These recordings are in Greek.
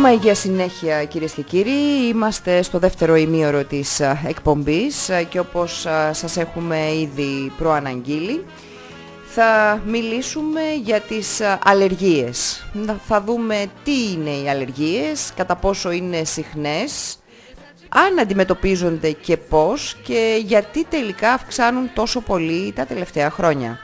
Θέμα υγείας συνέχεια κυρίες και κύριοι. Είμαστε στο δεύτερο ημίωρο της α, εκπομπής α, και όπως α, σας έχουμε ήδη προαναγγείλει θα μιλήσουμε για τις α, αλλεργίες. Να- Θα δούμε τι είναι οι αλλεργίες, κατά πόσο είναι συχνές, αν αντιμετωπίζονται και πώς και γιατί τελικά αυξάνουν τόσο πολύ τα τελευταία χρόνια.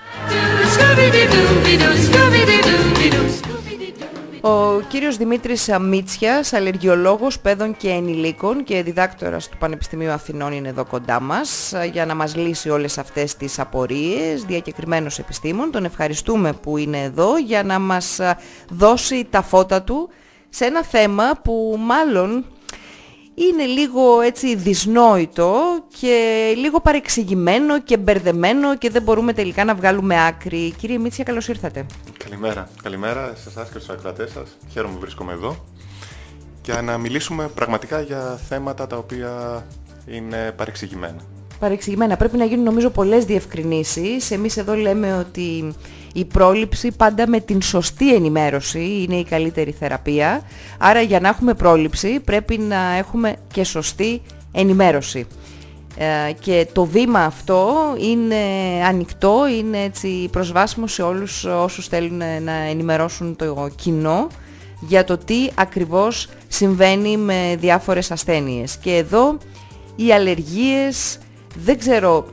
Scooby-Doo-Doo, Scooby-Doo-Doo, Scooby-Doo. Ο κύριος Δημήτρης Μίτσιας, αλλεργιολόγος παιδών και ενηλίκων και διδάκτορας του Πανεπιστημίου Αθηνών είναι εδώ κοντά μας ε, για να μας λύσει όλες αυτές τις απορίες, διακεκριμένος επιστήμων. Τον ευχαριστούμε που είναι εδώ για να μας ε, δώσει τα φώτα του σε ένα θέμα που μάλλον είναι λίγο έτσι δυσνόητο και λίγο παρεξηγημένο και μπερδεμένο και δεν μπορούμε τελικά να βγάλουμε άκρη. Κύριε Μίτσια, καλώς ήρθατε. Καλημέρα. Καλημέρα σε εσάς και στους ακροατές σας. Χαίρομαι που βρίσκομαι εδώ. Για να μιλήσουμε πραγματικά για θέματα τα οποία είναι παρεξηγημένα. Παρεξηγημένα. Πρέπει να γίνουν νομίζω πολλές διευκρινήσεις. Εμείς εδώ λέμε ότι η πρόληψη πάντα με την σωστή ενημέρωση είναι η καλύτερη θεραπεία. Άρα για να έχουμε πρόληψη πρέπει να έχουμε και σωστή ενημέρωση. Ε, και το βήμα αυτό είναι ανοιχτό, είναι έτσι προσβάσιμο σε όλους όσους θέλουν να ενημερώσουν το κοινό για το τι ακριβώς συμβαίνει με διάφορες ασθένειες. Και εδώ οι αλλεργίες δεν ξέρω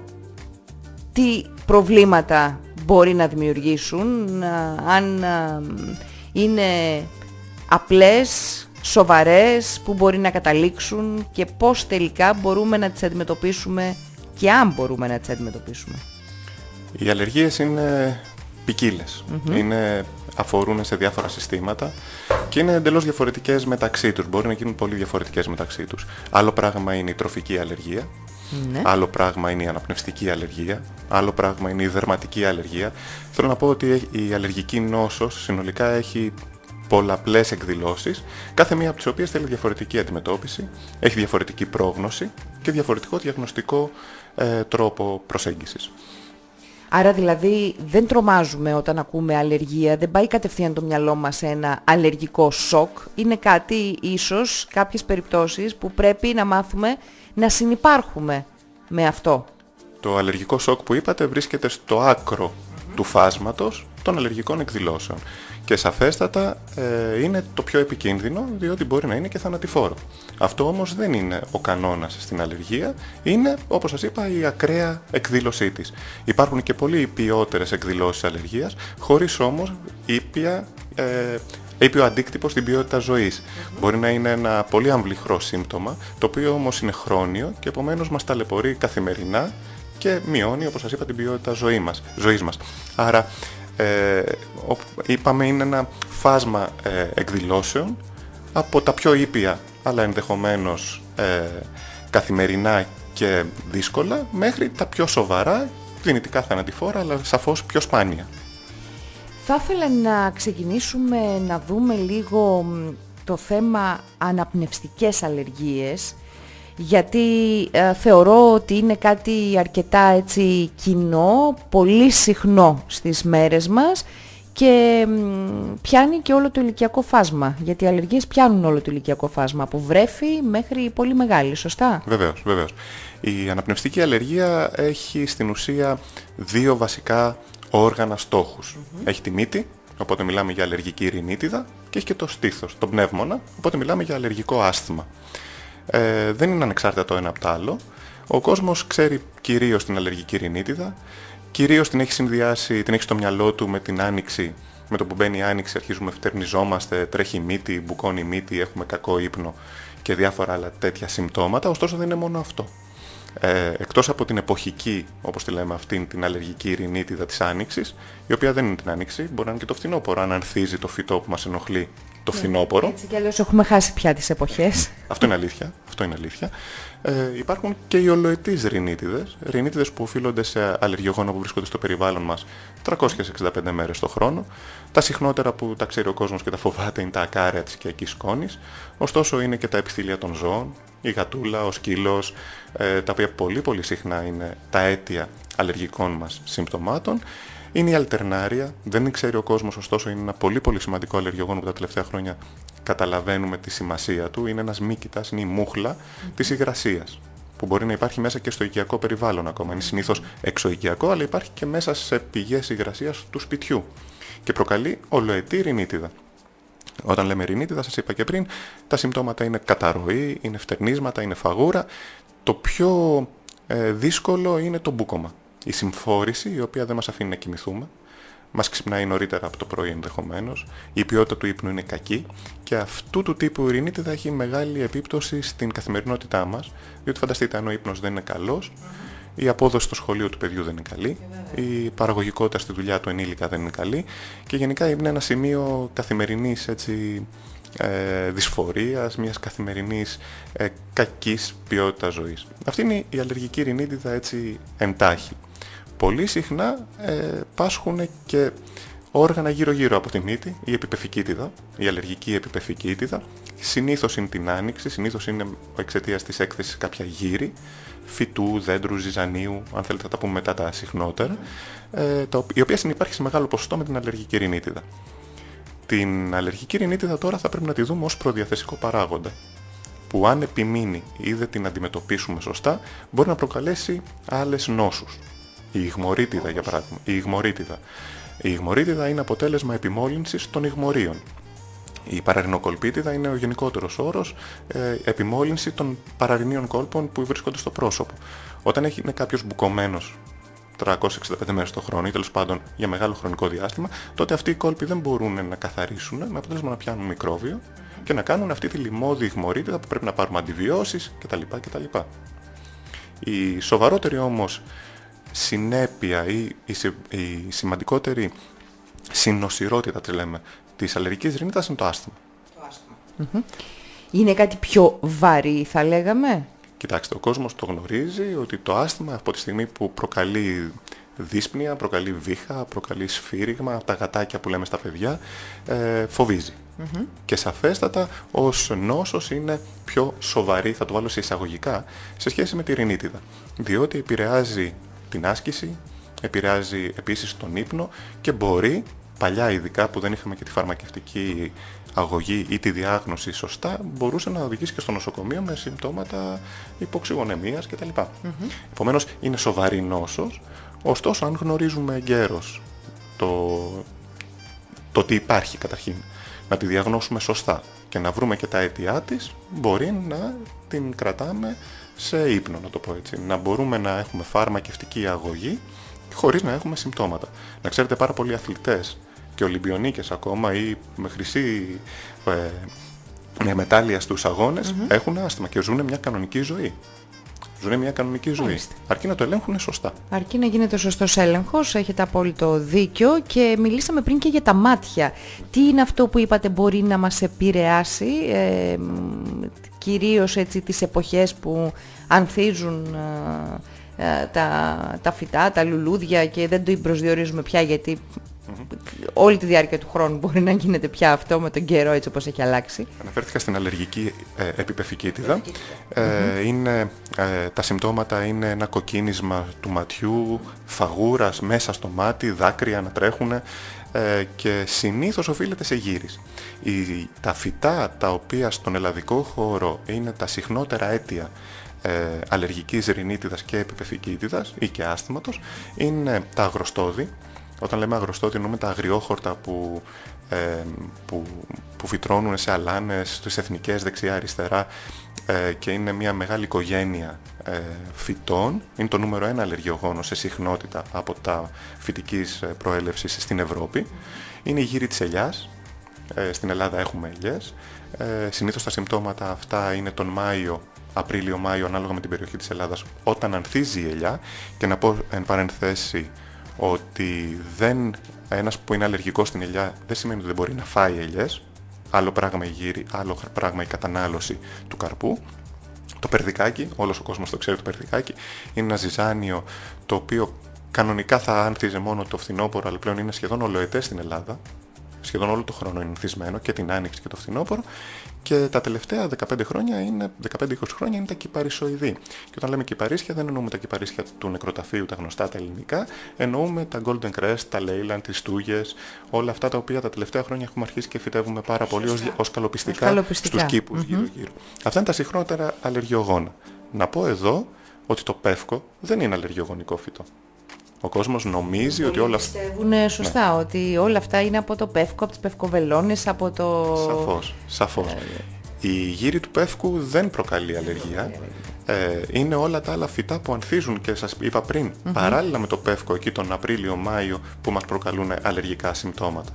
τι προβλήματα μπορεί να δημιουργήσουν, α, αν α, είναι απλές, σοβαρές, που μπορεί να καταλήξουν και πώς τελικά μπορούμε να τις αντιμετωπίσουμε και αν μπορούμε να τις αντιμετωπίσουμε. Οι αλλεργίες είναι ποικίλες. Είναι, αφορούν σε διάφορα συστήματα και είναι εντελώς διαφορετικές μεταξύ τους. Μπορεί να γίνουν πολύ διαφορετικές μεταξύ τους. Άλλο πράγμα είναι η τροφική αλλεργία. Ναι. Άλλο πράγμα είναι η αναπνευστική αλλεργία. Άλλο πράγμα είναι η δερματική αλλεργία. Θέλω να πω ότι η αλλεργική νόσος συνολικά έχει πολλαπλές εκδηλώσεις, κάθε μία από τις οποίες θέλει διαφορετική αντιμετώπιση, έχει διαφορετική πρόγνωση και διαφορετικό διαγνωστικό ε, τρόπο προσέγγισης. Άρα δηλαδή δεν τρομάζουμε όταν ακούμε αλλεργία, δεν πάει κατευθείαν το μυαλό μας σε ένα αλλεργικό σοκ. Είναι κάτι ίσως, κάποιες περιπτώσεις που πρέπει να μάθουμε να συνυπάρχουμε με αυτό. Το αλλεργικό σοκ που είπατε βρίσκεται στο άκρο του φάσματος των αλλεργικών εκδηλώσεων. Και σαφέστατα ε, είναι το πιο επικίνδυνο διότι μπορεί να είναι και θανατηφόρο. Αυτό όμως δεν είναι ο κανόνας στην αλλεργία, είναι όπως σας είπα η ακραία εκδήλωσή της. Υπάρχουν και πολύ ποιότερες εκδηλώσεις αλλεργίας, χωρίς όμως ήπια, ε, ήπιο αντίκτυπος στην ποιότητα ζωής. Μπορεί να είναι ένα πολύ αμβληχρό σύμπτωμα, το οποίο όμως είναι χρόνιο και επομένως μας ταλαιπωρεί καθημερινά και μειώνει, όπως σας είπα, την ποιότητα ζωή μας, ζωής μας. Άρα, ε, ο- είπαμε, είναι ένα φάσμα ε, εκδηλώσεων από τα πιο ήπια, αλλά ενδεχομένως ε, καθημερινά και δύσκολα, μέχρι τα πιο σοβαρά, δυνητικά θανατηφόρα, αλλά σαφώς πιο σπάνια. Θα ήθελα να ξεκινήσουμε να δούμε λίγο μ, το θέμα αναπνευστικές αλλεργίες γιατί ε, θεωρώ ότι είναι κάτι αρκετά έτσι κοινό, πολύ συχνό στις μέρες μας και πιάνει και όλο το ηλικιακό φάσμα. Γιατί οι αλλεργίες πιάνουν όλο το ηλικιακό φάσμα, από βρέφη μέχρι πολύ μεγάλη, σωστά; Βεβαίως, βεβαίως. Η αναπνευστική αλλεργία έχει στην ουσία δύο βασικά όργανα στόχους. Έχει τη μύτη, οπότε μιλάμε για αλλεργική ρινίτιδα, και έχει και το στήθος, το πνεύμονα, οπότε μιλάμε για αλλεργικό άσθημα. Ε, δεν είναι ανεξάρτητα το ένα από το άλλο. Ο κόσμος ξέρει κυρίως την αλλεργική ρινίτιδα, κυρίως την έχει συνδυάσει, την έχει στο μυαλό του με την άνοιξη, με το που μπαίνει η άνοιξη αρχίζουμε φτερνιζόμαστε, τρέχει η μύτη, μπουκώνει η μύτη, έχουμε κακό ύπνο και διάφορα άλλα τέτοια συμπτώματα, ωστόσο δεν είναι μόνο αυτό. Ε, εκτός από την εποχική, όπως τη λέμε αυτήν, την αλλεργική ρινίτιδα της άνοιξης, η οποία δεν είναι την άνοιξη, μπορεί να είναι και το φθινόπωρο, αν ανθίζει το φυτό που μας ενοχλεί το φθινόπωρο. Έτσι κι αλλιώς έχουμε χάσει πια τις εποχές. Αυτό είναι αλήθεια. Αυτό είναι αλήθεια. Ε, υπάρχουν και οι ολοετείς ρινίτιδες, ρινίτιδες που οφείλονται σε αλλεργιογόνα που βρίσκονται στο περιβάλλον μας 365 μέρες το χρόνο. Τα συχνότερα που τα ξέρει ο κόσμος και τα φοβάται είναι τα ακάρια της οικιακής σκόνης. Ωστόσο είναι και τα επιθύλια των ζώων, η γατούλα, ο σκύλος, ε, τα οποία πολύ πολύ συχνά είναι τα αίτια αλλεργικών μας συμπτωμάτων. Είναι η αλτερνάρια, δεν ξέρει ο κόσμος, ωστόσο είναι ένα πολύ πολύ σημαντικό αλλεργιογόνο που τα τελευταία χρόνια καταλαβαίνουμε τη σημασία του. Είναι ένας μύκητας, είναι η μούχλα της υγρασίας που μπορεί να υπάρχει μέσα και στο οικιακό περιβάλλον ακόμα. Είναι συνήθως εξωοικιακό, αλλά υπάρχει και μέσα σε πηγές υγρασίας του σπιτιού και προκαλεί ολοετή ρινίτιδα. Όταν λέμε ρινίτιδα, σας είπα και πριν, τα συμπτώματα είναι καταρροή, είναι φτερνίσματα, είναι φαγούρα. Το πιο ε, δύσκολο είναι το μπούκομα. Η συμφόρηση, η οποία δεν μας αφήνει να κοιμηθούμε, μας ξυπνάει νωρίτερα από το πρωί ενδεχομένως, η ποιότητα του ύπνου είναι κακή και αυτού του τύπου η ρινίτιδα έχει μεγάλη επίπτωση στην καθημερινότητά μας, διότι φανταστείτε αν ο ύπνος δεν είναι καλός, η απόδοση στο σχολείο του παιδιού δεν είναι καλή, η παραγωγικότητα στη δουλειά του ενήλικα δεν είναι καλή και γενικά είναι ένα σημείο καθημερινής έτσι, ε, δυσφορίας, μιας καθημερινής ε, κακής ποιότητας ζωής. Αυτή είναι η αλλεργική ρινίτιδα έτσι εντάχει. Πολύ συχνά ε, πάσχουν και όργανα γύρω-γύρω από τη μύτη, η επιπεφικίτιδα, η αλλεργική επιπεφικίτιδα. Συνήθως είναι την άνοιξη, συνήθως είναι εξαιτίας της έκθεσης κάποια γύρι, φυτού, δέντρου, ζυζανίου, αν θέλετε θα τα πούμε μετά τα συχνότερα, ε, το, η οποία συνυπάρχει σε μεγάλο ποσοστό με την αλλεργική ρινίτιδα. Την αλλεργική ρινίτιδα τώρα θα πρέπει να τη δούμε ως προδιαθεσικό παράγοντα, που αν επιμείνει ή δεν την αντιμετωπίσουμε σωστά, μπορεί να προκαλέσει άλλες νόσους. Η ιγμορίτιδα, για παράδειγμα. Η ιγμορίτιδα. Η ιγμορίτιδα είναι αποτέλεσμα επιμόλυνσης των ιγμορίων. Η παραρινοκολπίτιδα είναι ο γενικότερος όρος ε, επιμόλυνση των παραρινίων κόλπων που βρίσκονται στο πρόσωπο. Όταν έχει, είναι κάποιος μπουκωμένος 365 μέρες το χρόνο ή τέλος πάντων για μεγάλο χρονικό διάστημα, τότε αυτοί οι κόλποι δεν μπορούν να καθαρίσουν με αποτέλεσμα να πιάνουν μικρόβιο και να κάνουν αυτή τη λιμώδη ιγμορίτιδα που πρέπει να πάρουμε αντιβιώσεις κτλ. κτλ. Η σοβαρότερη όμως συνέπεια ή η, η σημαντικότερη συνοσυρότητα, τη λέμε, της αλλεργικής ρινίτας είναι το άσθημα. Το άσθημα. Είναι κάτι πιο βαρύ θα λέγαμε; Κοιτάξτε, ο κόσμος το γνωρίζει ότι το άσθημα από τη στιγμή που προκαλεί δύσπνοια, προκαλεί βήχα, προκαλεί σφύριγμα, τα γατάκια που λέμε στα παιδιά, ε, φοβίζει. Και σαφέστατα ως νόσος είναι πιο σοβαρή, θα το βάλω σε εισαγωγικά, σε σχέση με τη ρινίτιδα. Διότι επηρεάζει την άσκηση, επηρεάζει επίσης τον ύπνο και μπορεί, παλιά ειδικά που δεν είχαμε και τη φαρμακευτική αγωγή ή τη διάγνωση σωστά, μπορούσε να οδηγήσει και στο νοσοκομείο με συμπτώματα υποξυγονεμίας κτλ. Mm-hmm. Επομένως είναι σοβαρή νόσος, ωστόσο αν γνωρίζουμε εγκαίρως το, το τι υπάρχει καταρχήν, να τη διαγνώσουμε σωστά και να βρούμε και τα αίτια της, μπορεί να την κρατάμε σε ύπνο, να το πω έτσι. Να μπορούμε να έχουμε φαρμακευτική αγωγή χωρίς να έχουμε συμπτώματα. Να ξέρετε πάρα πολλοί αθλητές και Ολυμπιονίκες ακόμα ή με χρυσή ε, με μετάλλια στους αγώνες έχουν άσθημα και ζουν μια κανονική ζωή. Ζουν μια κανονική ζωή. Αρκεί να το ελέγχουν σωστά. Αρκεί να γίνεται σωστός έλεγχος, έχετε απόλυτο δίκιο και μιλήσαμε πριν και για τα μάτια. Τι είναι αυτό που είπατε μπορεί να μας επηρεάσει, ε, κυρίως έτσι τις εποχές που ανθίζουν ε, ε, τα, τα φυτά, τα λουλούδια και δεν το προσδιορίζουμε πια γιατί όλη τη διάρκεια του χρόνου μπορεί να γίνεται πια αυτό με τον καιρό έτσι όπως έχει αλλάξει. Αναφέρθηκα στην αλλεργική ε, επιπεφικήτιδα. Ε, είναι, ε, τα συμπτώματα είναι ένα κοκκίνισμα του ματιού, φαγούρας μέσα στο μάτι, δάκρυα να τρέχουν ε, και συνήθως οφείλεται σε γύρις. Η, τα φυτά τα οποία στον ελλαδικό χώρο είναι τα συχνότερα αίτια ε, αλλεργικής ρινίτιδας και επιπεφικήτιδας ή και άσθηματος είναι τα αγροστόδη. Όταν λέμε αγροστόδη εννοούμε τα αγριόχορτα που, ε, που, που φυτρώνουν σε αλάνες, στις εθνικές δεξιά-αριστερά ε, και είναι μια μεγάλη οικογένεια ε, φυτών. Είναι το νούμερο ένα αλλεργιογόνο σε συχνότητα από τα φυτικής ε, προέλευσης στην Ευρώπη. Είναι η γύρι της ελιάς. Ε, στην Ελλάδα έχουμε ελιές. Ε, συνήθως τα συμπτώματα αυτά είναι τον Μάιο Απρίλιο-Μάιο ανάλογα με την περιοχή της Ελλάδας όταν ανθίζει η ελιά. Και να πω εν παρενθέσει ότι δεν, ένας που είναι αλλεργικός στην ελιά δεν σημαίνει ότι δεν μπορεί να φάει ελιές. Άλλο πράγμα η γύρι, άλλο πράγμα η κατανάλωση του καρπού. Το περδικάκι, όλος ο κόσμος το ξέρει το περδικάκι είναι ένα ζυζάνιο το οποίο κανονικά θα άνθιζε μόνο το φθινόπωρο αλλά πλέον είναι σχεδόν ολοετές στην Ελλάδα. Σχεδόν όλο το χρόνο είναι ανθισμένο και την άνοιξη και το φθινόπωρο και τα τελευταία 15 χρόνια είναι, 15-20 χρόνια είναι τα κυπαρισοειδή. Και όταν λέμε κυπαρίσια δεν εννοούμε τα κυπαρίσια του νεκροταφείου, τα γνωστά τα ελληνικά, εννοούμε τα Golden Crest, τα Leyland, τις Τούγες, όλα αυτά τα οποία τα τελευταία χρόνια έχουμε αρχίσει και φυτεύουμε πάρα πολύ ως, ως καλοπιστικά, καλοπιστικά. στους κήπους mm-hmm. γύρω-γύρω. Αυτά είναι τα συχνότερα αλλεργιογόνα. Να πω εδώ ότι το πεύκο δεν είναι αλλεργιογονικό φυτό. Ο κόσμος νομίζει ότι όλα αυτά... Πιστεύουν σωστά, ότι όλα αυτά είναι από το πεύκο, από τις πευκοβελώνες, από το... Σαφώς, σαφώς. Η γύρι του πεύκου δεν προκαλεί αλλεργία. Ε, είναι όλα τα άλλα φυτά που ανθίζουν και σας είπα πριν, παράλληλα με το πεύκο εκεί τον Απρίλιο-Μάιο που μας προκαλούν αλλεργικά συμπτώματα.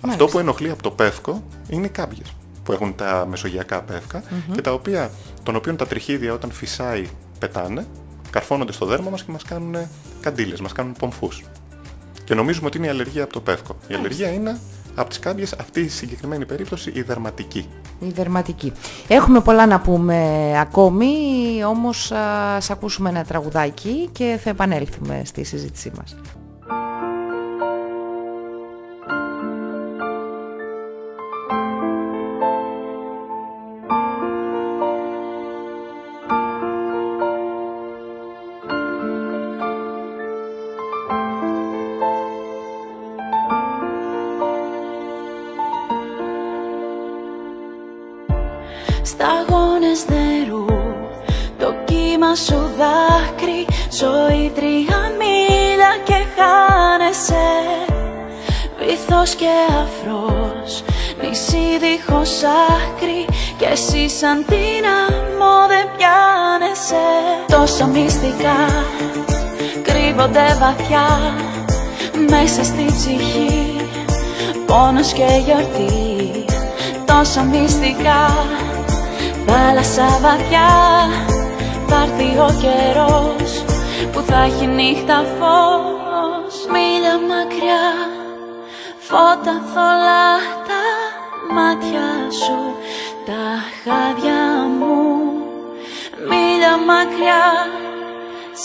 Αυτό που ενοχλεί από το πεύκο είναι οι κάμπιες που έχουν τα μεσογειακά πεύκα και τα οποία, των οποίων τα τριχίδια όταν φυσάει πετάνε καρφώνονται στο δέρμα μας και μας κάνουν καντήλες, μας κάνουν πομφούς. Και νομίζουμε ότι είναι η αλλεργία από το πεύκο. Η αλλεργία είναι από τις κάμπιες, αυτή η συγκεκριμένη περίπτωση, η δερματική. Η δερματική. Έχουμε πολλά να πούμε ακόμη, όμως ας ακούσουμε ένα τραγουδάκι και θα επανέλθουμε στη συζήτησή μας. Βυθός και αφρός. Νησί δίχως άκρη Κι εσύ σαν την άμμο δεν πιάνεσαι. Τόσα μυστικά Κρύβονται βαθιά Μέσα στη ψυχή. Πόνος και γιορτή Τόσα μυστικά Θάλασσα βαθιά. Θα έρθει ο καιρός που θα έχει νύχτα φως. Μίλια μακριά φώτα θολά τα μάτια σου τα χάδια μου. Μίλια μακριά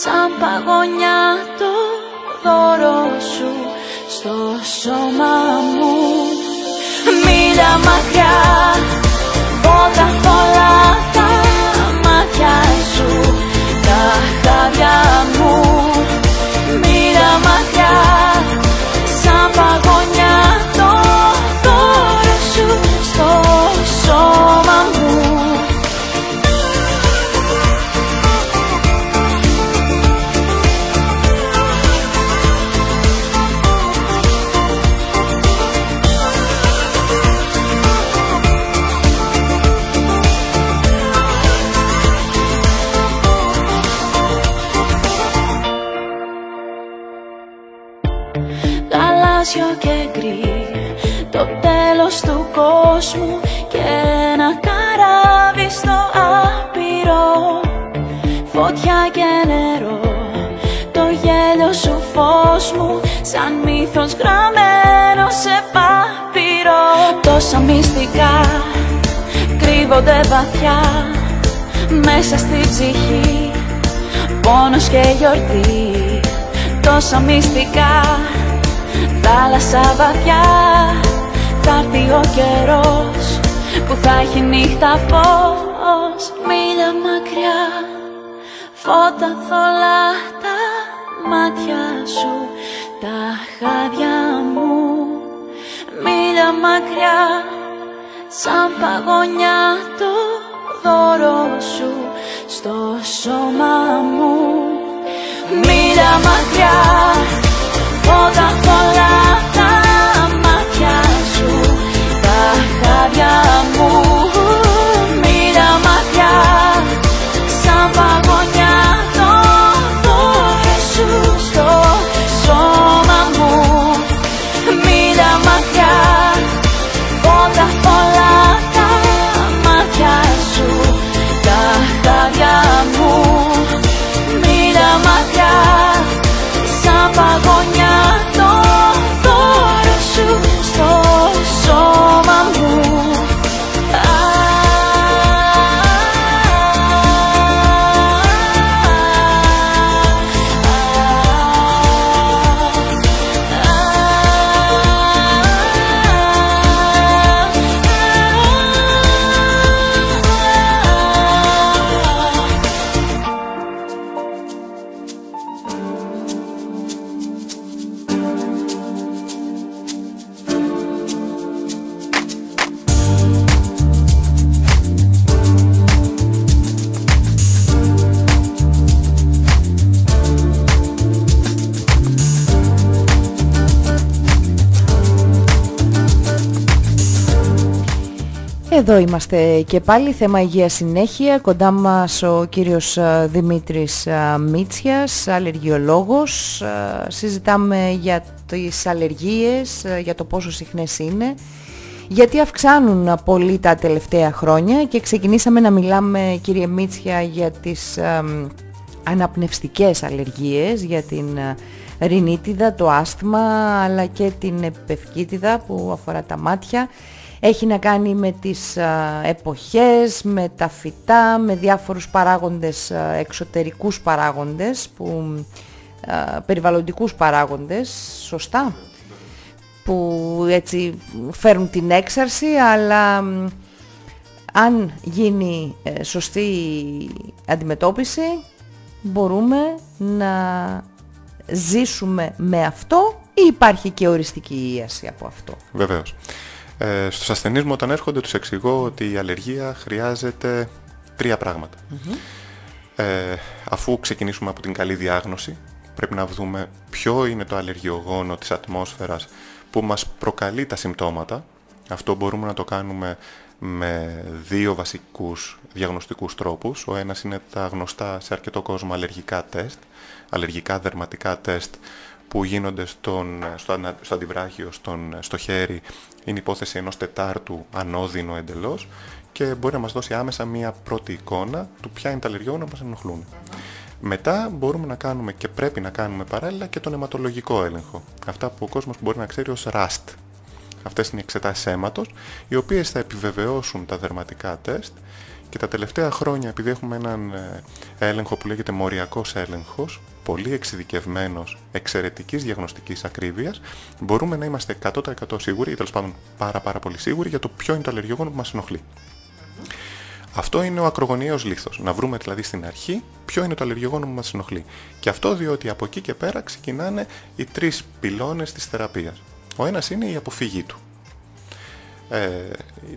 σαν παγωνιά το δώρο σου στο σώμα μου. Μίλια μακριά φώτα θολά τα μάτια σου Τα χάδια Γαλάζιο και γκρι. Το τέλος του κόσμου Και ένα καράβι στο άπειρο. Φωτιά και νερό Το γέλιο σου φως μου Σαν μύθος γραμμένο σε πάπυρο. Τόσα μυστικά κρύβονται βαθιά Μέσα στη ψυχή. Πόνος και γιορτή Τόσα μυστικά Θάλασσα βαθιά. Θα έρθει ο καιρός Που θα έχει νύχτα φως. Μίλια μακριά Φώτα θολά τα μάτια σου. Τα χάδια μου Μίλια μακριά. Σαν παγωνιά το δώρο σου Στο σώμα μου. Μίλια μακριά Φώτα θολά Εδώ είμαστε και πάλι, θέμα υγείας συνέχεια. Κοντά μας ο κύριος ε, Δημήτρης ε, Μίτσιας, αλλεργιολόγος. Ε, Συζητάμε για τις αλλεργίες, ε, για το πόσο συχνές είναι, γιατί αυξάνουν πολύ τα τελευταία χρόνια και ξεκινήσαμε να μιλάμε, κύριε Μίτσια, για τις ε, αναπνευστικές αλλεργίες, για την ε, ρινίτιδα, το άσθμα, αλλά και την επευκίτιδα που αφορά τα μάτια. Έχει να κάνει με τις α, εποχές, με τα φυτά, με διάφορους παράγοντες, α, εξωτερικούς παράγοντες, που, α, περιβαλλοντικούς παράγοντες, σωστά, που έτσι φέρουν την έξαρση, αλλά μ, αν γίνει ε, σωστή αντιμετώπιση, μπορούμε να ζήσουμε με αυτό ή υπάρχει και οριστική ίαση από αυτό. Βεβαίως. Ε, στους ασθενείς μου όταν έρχονται τους εξηγώ ότι η αλλεργία χρειάζεται τρία πράγματα. Ε, αφού ξεκινήσουμε από την καλή διάγνωση, πρέπει να δούμε ποιο είναι το αλλεργιογόνο της ατμόσφαιρας που μας προκαλεί τα συμπτώματα. Αυτό μπορούμε να το κάνουμε με δύο βασικούς διαγνωστικούς τρόπους. Ο ένας είναι τα γνωστά σε αρκετό κόσμο αλλεργικά τεστ, αλλεργικά δερματικά τεστ που γίνονται στον, στο, ανα- στο αντιβράχιο, στον, στο χέρι, είναι υπόθεση ενός τετάρτου ανώδυνο εντελώς και μπορεί να μας δώσει άμεσα μία πρώτη εικόνα του ποια είναι τα αλλεργιόγονα που μας ενοχλούν. Μετά μπορούμε να κάνουμε και πρέπει να κάνουμε παράλληλα και τον αιματολογικό έλεγχο. Αυτά που ο κόσμος μπορεί να ξέρει ως RAST. Αυτές είναι οι εξετάσεις αίματος, οι οποίες θα επιβεβαιώσουν τα δερματικά τεστ και τα τελευταία χρόνια, επειδή έχουμε έναν ε, έλεγχο που λέγεται μοριακός έλεγχος, πολύ εξειδικευμένος, εξαιρετικής διαγνωστικής ακρίβειας, μπορούμε να είμαστε 100% σίγουροι, ή τέλος πάντων πάρα πάρα πολύ σίγουροι, για το ποιο είναι το αλλεργιόγονο που μας ενοχλεί. Αυτό είναι ο ακρογωνιαίος λήθος. Να βρούμε δηλαδή στην αρχή ποιο είναι το αλλεργιογόνο που μας ενοχλεί. Και αυτό διότι από εκεί και πέρα ξεκινάνε οι τρεις πυλώνες της θεραπείας. Ο ένας είναι η αποφυγή του. Ε,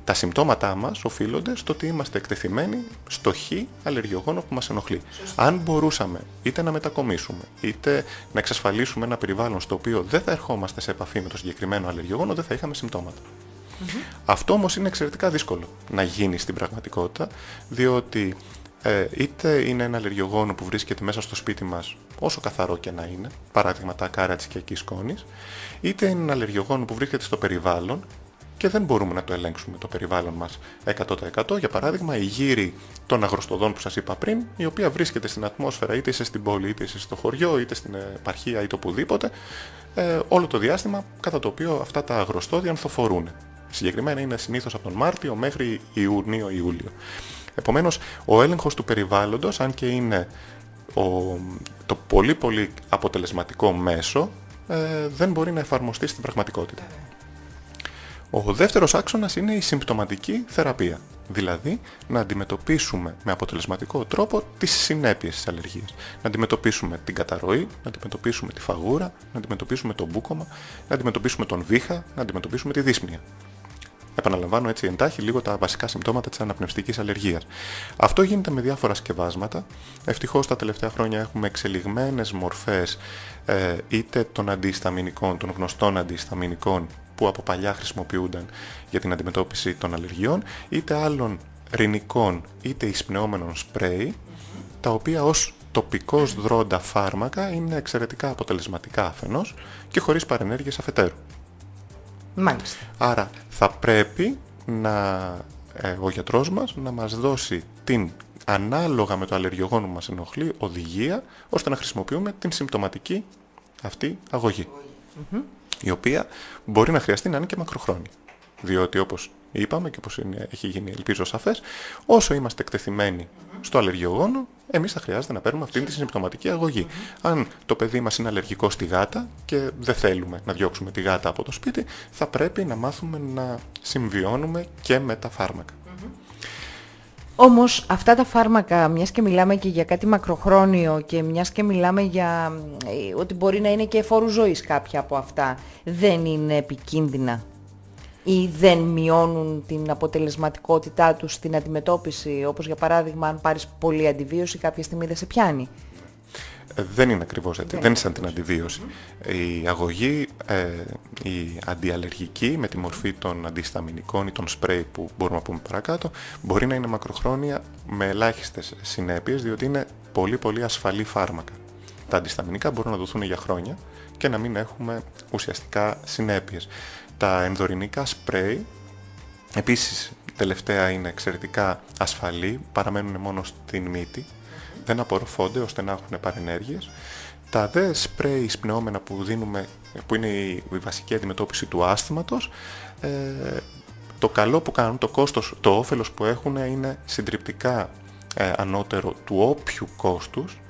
τα συμπτώματά μας οφείλονται στο ότι είμαστε εκτεθειμένοι στο χ αλλεργιογόνο που μας ενοχλεί. Αν μπορούσαμε είτε να μετακομίσουμε, είτε να εξασφαλίσουμε ένα περιβάλλον στο οποίο δεν θα ερχόμαστε σε επαφή με το συγκεκριμένο αλλεργιογόνο, δεν θα είχαμε συμπτώματα. Αυτό όμως είναι εξαιρετικά δύσκολο να γίνει στην πραγματικότητα, διότι ε, είτε είναι ένα αλλεργιογόνο που βρίσκεται μέσα στο σπίτι μας, όσο καθαρό και να είναι, παράδειγμα τα ακάρια της οικιακής σκόνης, είτε είναι ένα αλλεργιογόνο που βρίσκεται στο περιβάλλον και δεν μπορούμε να το ελέγξουμε το περιβάλλον μας 100%. Για παράδειγμα, η γύρι των αγροστοδών που σας είπα πριν, η οποία βρίσκεται στην ατμόσφαιρα, είτε είσαι στην πόλη, είτε είσαι στο χωριό, είτε στην επαρχία, είτε οπουδήποτε, ε, όλο το διάστημα κατά το οποίο αυτά τα αγροστόδια ανθοφορούν. Συγκεκριμένα είναι συνήθως από τον Μάρτιο μέχρι Ιούνιο-Ιούλιο. Επομένως, ο έλεγχος του περιβάλλοντος, αν και είναι ο, το πολύ πολύ αποτελεσματικό μέσο, ε, δεν μπορεί να εφαρμοστεί στην πραγματικότητα. Ο δεύτερος άξονας είναι η συμπτωματική θεραπεία. Δηλαδή, να αντιμετωπίσουμε με αποτελεσματικό τρόπο τις συνέπειες της αλλεργίας. Να αντιμετωπίσουμε την καταρροή, να αντιμετωπίσουμε τη φαγούρα, να αντιμετωπίσουμε το μπούκομα, να αντιμετωπίσουμε τον βήχα, να αντιμετωπίσουμε τη δύσπνοια. Επαναλαμβάνω έτσι εντάχει λίγο τα βασικά συμπτώματα της αναπνευστικής αλλεργίας. Αυτό γίνεται με διάφορα σκευάσματα. Ευτυχώς τα τελευταία χρόνια έχουμε εξελιγμένες μορφές ε, είτε των αντισταμινικών, των γνωστών αντισταμινικών που από παλιά χρησιμοποιούνταν για την αντιμετώπιση των αλλεργιών, είτε άλλων ρινικών είτε εισπνεώμενων σπρέι, τα οποία ως τοπικός δρόντα φάρμακα είναι εξαιρετικά αποτελεσματικά αφενός και χωρίς παρενέργειες αφετέρου. Μάλιστα. Άρα θα πρέπει να, ε, ο γιατρός μας να μας δώσει την ανάλογα με το αλλεργιογόνο που μας ενοχλεί οδηγία ώστε να χρησιμοποιούμε την συμπτωματική αυτή αγωγή. Η οποία μπορεί να χρειαστεί να είναι και μακροχρόνια. Διότι όπως είπαμε και όπως είναι, έχει γίνει ελπίζω σαφές, όσο είμαστε εκτεθειμένοι στο αλλεργιογόνο, εμείς θα χρειάζεται να παίρνουμε αυτήν τη συμπτωματική αγωγή. Αν το παιδί μας είναι αλλεργικό στη γάτα και δεν θέλουμε να διώξουμε τη γάτα από το σπίτι, θα πρέπει να μάθουμε να συμβιώνουμε και με τα φάρμακα. Όμως αυτά τα φάρμακα, μιας και μιλάμε και για κάτι μακροχρόνιο και μιας και μιλάμε για ε, ότι μπορεί να είναι και εφόρου ζωής κάποια από αυτά, δεν είναι επικίνδυνα ή δεν μειώνουν την αποτελεσματικότητά τους στην αντιμετώπιση, όπως για παράδειγμα αν πάρεις πολύ αντιβίωση κάποια στιγμή δεν σε πιάνει. Ε, δεν είναι ακριβώς έτσι. Δεν είναι σαν την αντιβίωση. Η αγωγή, ε, η αντιαλλεργική με τη μορφή των αντισταμινικών ή των σπρέι που μπορούμε να πούμε παρακάτω, μπορεί να είναι μακροχρόνια με ελάχιστες συνέπειες, διότι είναι πολύ πολύ ασφαλή φάρμακα. Τα αντισταμινικά μπορούν να δοθούν για χρόνια και να μην έχουμε ουσιαστικά συνέπειες. Τα ενδορυνικά σπρέι, επίσης τελευταία είναι εξαιρετικά ασφαλή, παραμένουν μόνο στην μύτη, δεν απορροφώνται ώστε να έχουν παρενέργειες. Τα δε σπρέι εισπνεώμενα που δίνουμε, που είναι η, βασική αντιμετώπιση του άσθηματος, ε, το καλό που κάνουν, το κόστος, το όφελος που έχουν είναι συντριπτικά ε, ανώτερο του όποιου κόστους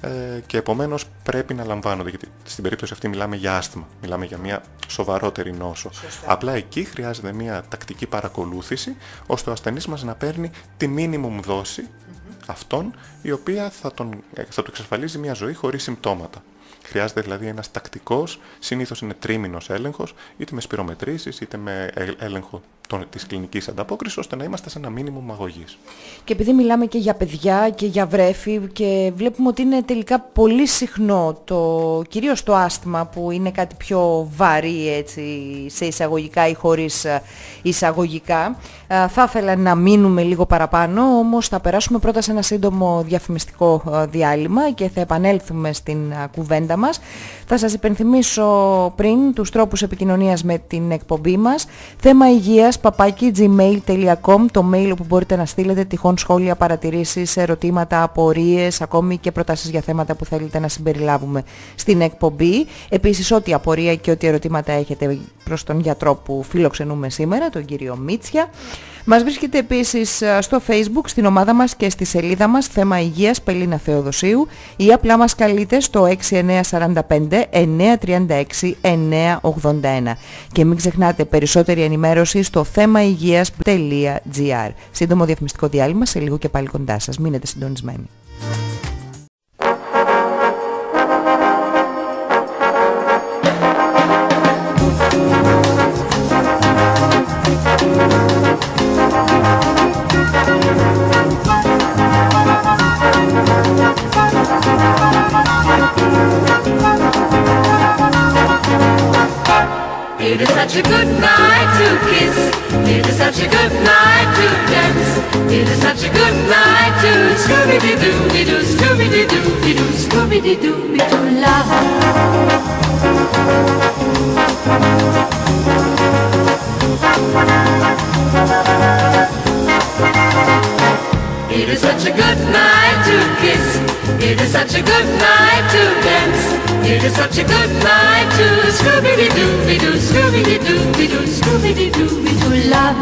ε, και επομένως πρέπει να λαμβάνονται, γιατί στην περίπτωση αυτή μιλάμε για άσθημα, μιλάμε για μια σοβαρότερη νόσο. Απλά εκεί χρειάζεται μια τακτική παρακολούθηση, ώστε ο ασθενής μας να παίρνει τη μίνιμουμ δόση αυτόν, η οποία θα, τον, ε, θα του εξασφαλίζει μια ζωή χωρίς συμπτώματα. Χρειάζεται δηλαδή ένας τακτικός, συνήθως είναι τρίμηνος έλεγχος, είτε με σπυρομετρήσεις, είτε με έλεγχο των, της κλινικής ανταπόκρισης, ώστε να είμαστε σε ένα μήνυμο αγωγής. Και επειδή μιλάμε και για παιδιά και για βρέφη και βλέπουμε ότι είναι τελικά πολύ συχνό το, κυρίως το άσθημα που είναι κάτι πιο βαρύ έτσι, σε εισαγωγικά ή χωρίς ε, εισαγωγικά. Ε, θα ήθελα να μείνουμε λίγο παραπάνω, όμως θα περάσουμε πρώτα σε ένα σύντομο διαφημιστικό ε, διάλειμμα και θα επανέλθουμε στην κουβέντα μας. Θα σας υπενθυμίσω πριν τους τρόπους επικοινωνίας με την εκπομπή μας. Θέμα υγείας, παπάκι, gmail.com, το mail όπου μπορείτε να στείλετε τυχόν σχόλια, παρατηρήσεις, ερωτήματα, απορίες, ακόμη και προτάσεις για θέματα που θέλετε να συμπεριλάβουμε στην εκπομπή. Επίσης, ό,τι απορία και ό,τι ερωτήματα έχετε προς τον γιατρό που φιλοξενούμε σήμερα, τον κύριο Μίτσια. Μας βρίσκεται επίσης στο facebook, στην ομάδα μας και στη σελίδα μας θέμα υγείας Πελίνα Θεοδοσίου ή απλά μας καλείτε στο 6945 936 981 και μην ξεχνάτε περισσότερη ενημέρωση στο θέμα υγείας.gr Σύντομο διαφημιστικό διάλειμμα σε λίγο και πάλι κοντά σας. Μείνετε συντονισμένοι. It is such a good night to kiss. It is such a good night to dance. It is such a good night to Scooby-Doo-Doo-Doo, Scooby-Doo-Doo-Doo, Scooby-Doo-Doo-Doo, love. It is such a good night to kiss. It is such a good night to dance. It is such a good night to Scooby-Doo-Doo, Scooby-Doo-Doo, Scooby-Doo-Doo, love.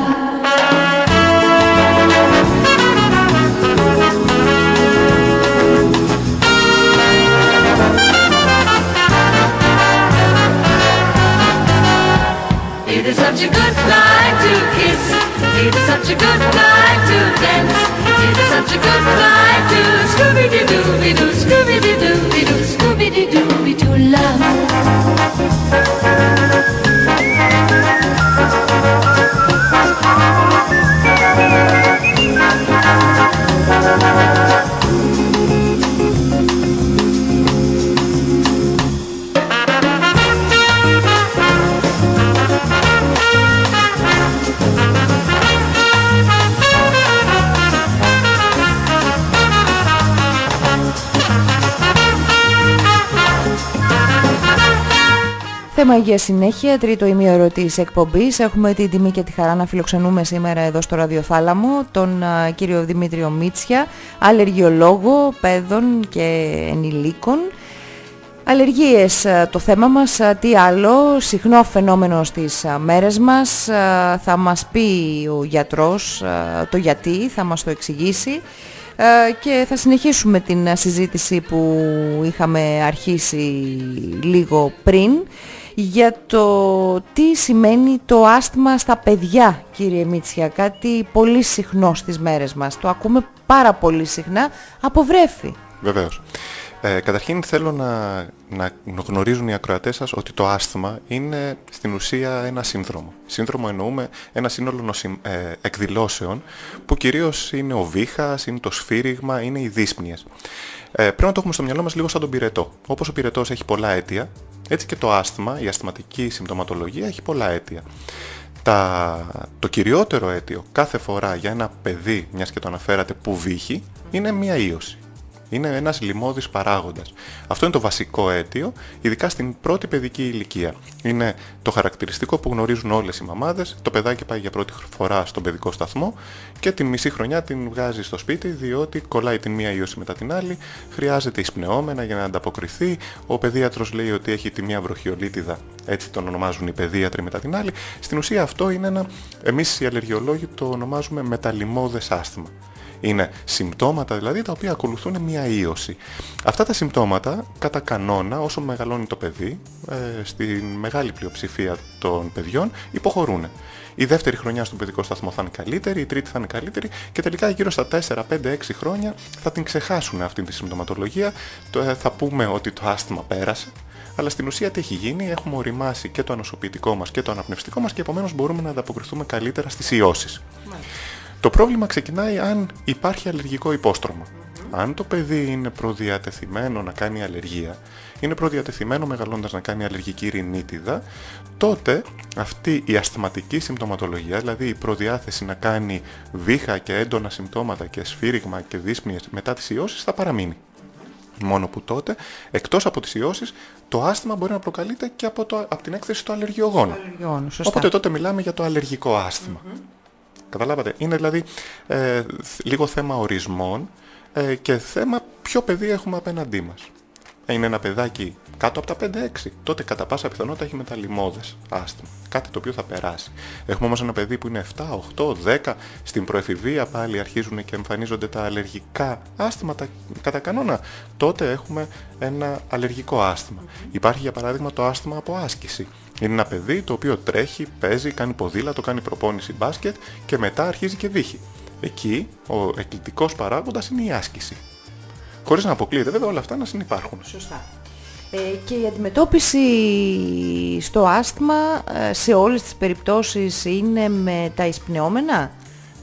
It is such a good night to kiss. It is such a good night to dance such a good flight to Scooby-Doo-Dooby-Doo. Θέμα για συνέχεια, τρίτο ημίωρο της εκπομπής. Έχουμε την τιμή και τη χαρά να φιλοξενούμε σήμερα εδώ στο Ραδιοθάλαμο τον α, κύριο Δημήτριο Μίτσια, αλλεργιολόγο παιδών και ενηλίκων. Αλλεργίες α, το θέμα μας, α, τι άλλο, συχνό φαινόμενο στις α, μέρες μας, α, θα μας πει ο γιατρός α, το γιατί, θα μας το εξηγήσει ε, και θα συνεχίσουμε την α, συζήτηση που είχαμε αρχίσει λίγο πριν για το τι σημαίνει το άσθμα στα παιδιά, κύριε Μίτσια. Κάτι πολύ συχνό στις μέρες μας. Το ακούμε πάρα πολύ συχνά από βρέφη. Βεβαίως. Ε, καταρχήν θέλω να, να γνωρίζουν οι ακροατές σας ότι το άσθμα είναι στην ουσία ένα σύνδρομο. Σύνδρομο εννοούμε ένα σύνολο νοση, ε, εκδηλώσεων που κυρίως είναι ο βήχας, είναι το σφύριγμα, είναι οι δύσπνιες. Ε, πρέπει να το έχουμε στο μυαλό μας λίγο σαν τον πυρετό. Όπως ο πυρετός έχει πολλά αίτια, έτσι και το άσθμα, η ασθματική συμπτωματολογία έχει πολλά αίτια. Τα, το κυριότερο αίτιο κάθε φορά για ένα παιδί, μιας και το αναφέρατε, που βύχει, είναι μια ίωση. Είναι ένας λοιμώδης παράγοντας. Αυτό είναι το βασικό αίτιο, ειδικά στην πρώτη παιδική ηλικία. Είναι το χαρακτηριστικό που γνωρίζουν όλες οι μαμάδες. Το παιδάκι πάει για πρώτη φορά στον παιδικό σταθμό και την μισή χρονιά την βγάζει στο σπίτι διότι κολλάει την μία ίωση μετά την άλλη, χρειάζεται εισπνεώμενα για να ανταποκριθεί. Ο παιδίατρος λέει ότι έχει τη μία βροχιολίτιδα, έτσι τον ονομάζουν οι παιδίατροι μετά την άλλη. Στην ουσία αυτό είναι ένα, εμείς οι αλλεργιολόγοι το ονομάζουμε μεταλλιμώδες άσθημα. Είναι συμπτώματα δηλαδή τα οποία ακολουθούν μια ίωση. Αυτά τα συμπτώματα κατά κανόνα όσο μεγαλώνει το παιδί, ε, στη μεγάλη πλειοψηφία των παιδιών υποχωρούν. Η δεύτερη χρονιά στον παιδικό σταθμό θα είναι καλύτερη, η τρίτη θα είναι καλύτερη και τελικά γύρω στα 4, 5, 6 χρόνια θα την ξεχάσουν αυτή τη συμπτωματολογία. Το, ε, θα πούμε ότι το άσθημα πέρασε, αλλά στην ουσία τι έχει γίνει, έχουμε οριμάσει και το ανοσοποιητικό μας και το αναπνευστικό μας και επομένως μπορούμε να ανταποκριθούμε καλύτερα στις ιώσεις. Το πρόβλημα ξεκινάει αν υπάρχει αλλεργικό υπόστρωμα. Αν το παιδί είναι προδιατεθειμένο να κάνει αλλεργία, είναι προδιατεθειμένο μεγαλώντας να κάνει αλλεργική ρινίτιδα, τότε αυτή η ασθηματική συμπτωματολογία, δηλαδή η προδιάθεση να κάνει βήχα και έντονα συμπτώματα και σφύριγμα και δύσπνιες μετά τις ιώσεις θα παραμείνει. Μόνο που τότε, εκτός από τις ιώσεις, το άσθημα μπορεί να προκαλείται και από, το, από την έκθεση του αλλεργιογόνου. Αλλεργιογόνου, σωστά. Οπότε τότε μιλάμε για το αλλεργικό άσθημα. Καταλάβατε. Είναι δηλαδή ε, λίγο θέμα ορισμών ε, και θέμα ποιο παιδί έχουμε απέναντί μας. Είναι ένα παιδάκι κάτω από τα 5-6, τότε κατά πάσα πιθανότητα έχει μεταλλιμώδες άσθημα. Κάτι το οποίο θα περάσει. Έχουμε όμως ένα παιδί που είναι 7, 8, 10, στην προεφηβεία πάλι αρχίζουν και εμφανίζονται τα αλλεργικά άσθηματα κατά κανόνα. Τότε έχουμε ένα αλλεργικό άσθημα. Υπάρχει για παράδειγμα το άσθημα από άσκηση. Είναι ένα παιδί το οποίο τρέχει, παίζει, κάνει ποδήλατο, κάνει προπόνηση μπάσκετ και μετά αρχίζει και βύχει. Εκεί ο εκκλητικός παράγοντας είναι η άσκηση. Χωρίς να αποκλείεται βέβαια όλα αυτά να συνεπάρχουν. Σωστά. Ε, και η αντιμετώπιση στο άσθμα ε, σε όλες τις περιπτώσεις είναι με τα εισπνεώμενα;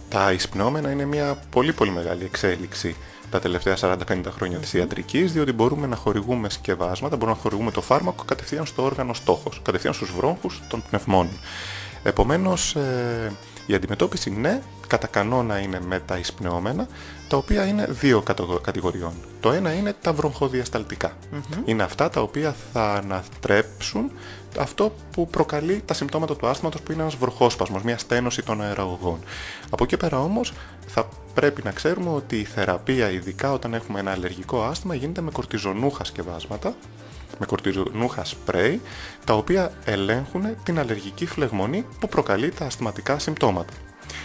Τα εισπνεώμενα είναι μια πολύ πολύ μεγάλη εξέλιξη τα τελευταία 40-50 χρόνια της ιατρικής, διότι μπορούμε να χορηγούμε σκευάσματα, μπορούμε να χορηγούμε το φάρμακο κατευθείαν στο όργανο στόχος, κατευθείαν στους βρόχους των πνευμών. Επομένως, ε, η αντιμετώπιση ναι, κατά κανόνα είναι με τα εισπνεώμενα, τα οποία είναι δύο κατηγο- κατηγοριών. Το ένα είναι τα βροχοδιασταλτικά. Είναι αυτά τα οποία θα ανατρέψουν αυτό που προκαλεί τα συμπτώματα του άσθματος που είναι ένας βροχόσπασμος, μια στένωση των αεραγωγών. Από εκεί πέρα όμως θα πρέπει να ξέρουμε ότι η θεραπεία, ειδικά όταν έχουμε ένα αλλεργικό άσθημα, γίνεται με κορτιζονούχα σκευάσματα, με κορτιζονούχα σπρέι, τα οποία ελέγχουν την αλλεργική φλεγμονή που προκαλεί τα ασθηματικά συμπτώματα.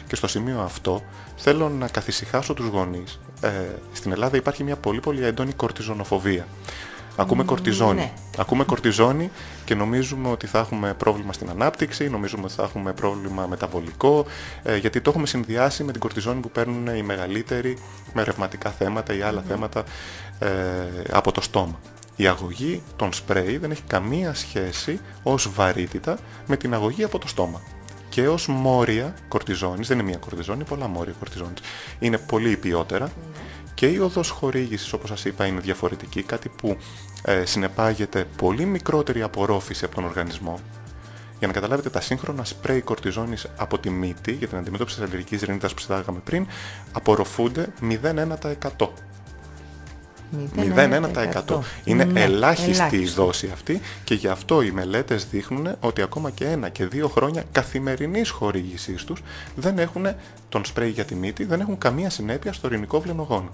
Και στο σημείο αυτό θέλω να καθησυχάσω τους γονείς. Ε, στην Ελλάδα υπάρχει μια πολύ πολύ έντονη κορτιζονοφοβία. Ακούμε κορτιζόνη. ναι. Ακούμε κορτιζόνη και νομίζουμε ότι θα έχουμε πρόβλημα στην ανάπτυξη, νομίζουμε ότι θα έχουμε πρόβλημα μεταβολικό, ε, γιατί το έχουμε συνδυάσει με την κορτιζόνη που παίρνουν οι μεγαλύτεροι με ρευματικά θέματα ή άλλα θέματα ε, από το στόμα. Η αγωγή των σπρέι δεν έχει καμία σχέση ως βαρύτητα με την αγωγή από το στόμα. Και ως μόρια κορτιζόνης, δεν είναι μία κορτιζόνη, είναι πολλά μόρια κορτιζόνης, είναι πολύ υπιότερα και η οδός χορήγησης, όπως σας είπα, είναι διαφορετική, κάτι που ε, συνεπάγεται πολύ μικρότερη απορρόφηση από τον οργανισμό. Για να καταλάβετε, τα σύγχρονα σπρέι κορτιζόνης από τη μύτη, για την αντιμετώπιση της αλλεργικής ρινίτας που συντάγαμε πριν, απορροφούνται 0,1%. 0,1%. Είναι Ναι, ελάχιστη η ελάχιστο. δόση αυτή και γι' αυτό οι μελέτες δείχνουν ότι ακόμα και ένα και δύο χρόνια καθημερινής χορήγησής τους δεν έχουν τον σπρέι για τη μύτη, δεν έχουν καμία συνέπεια στο ειρηνικό βλενογόνο.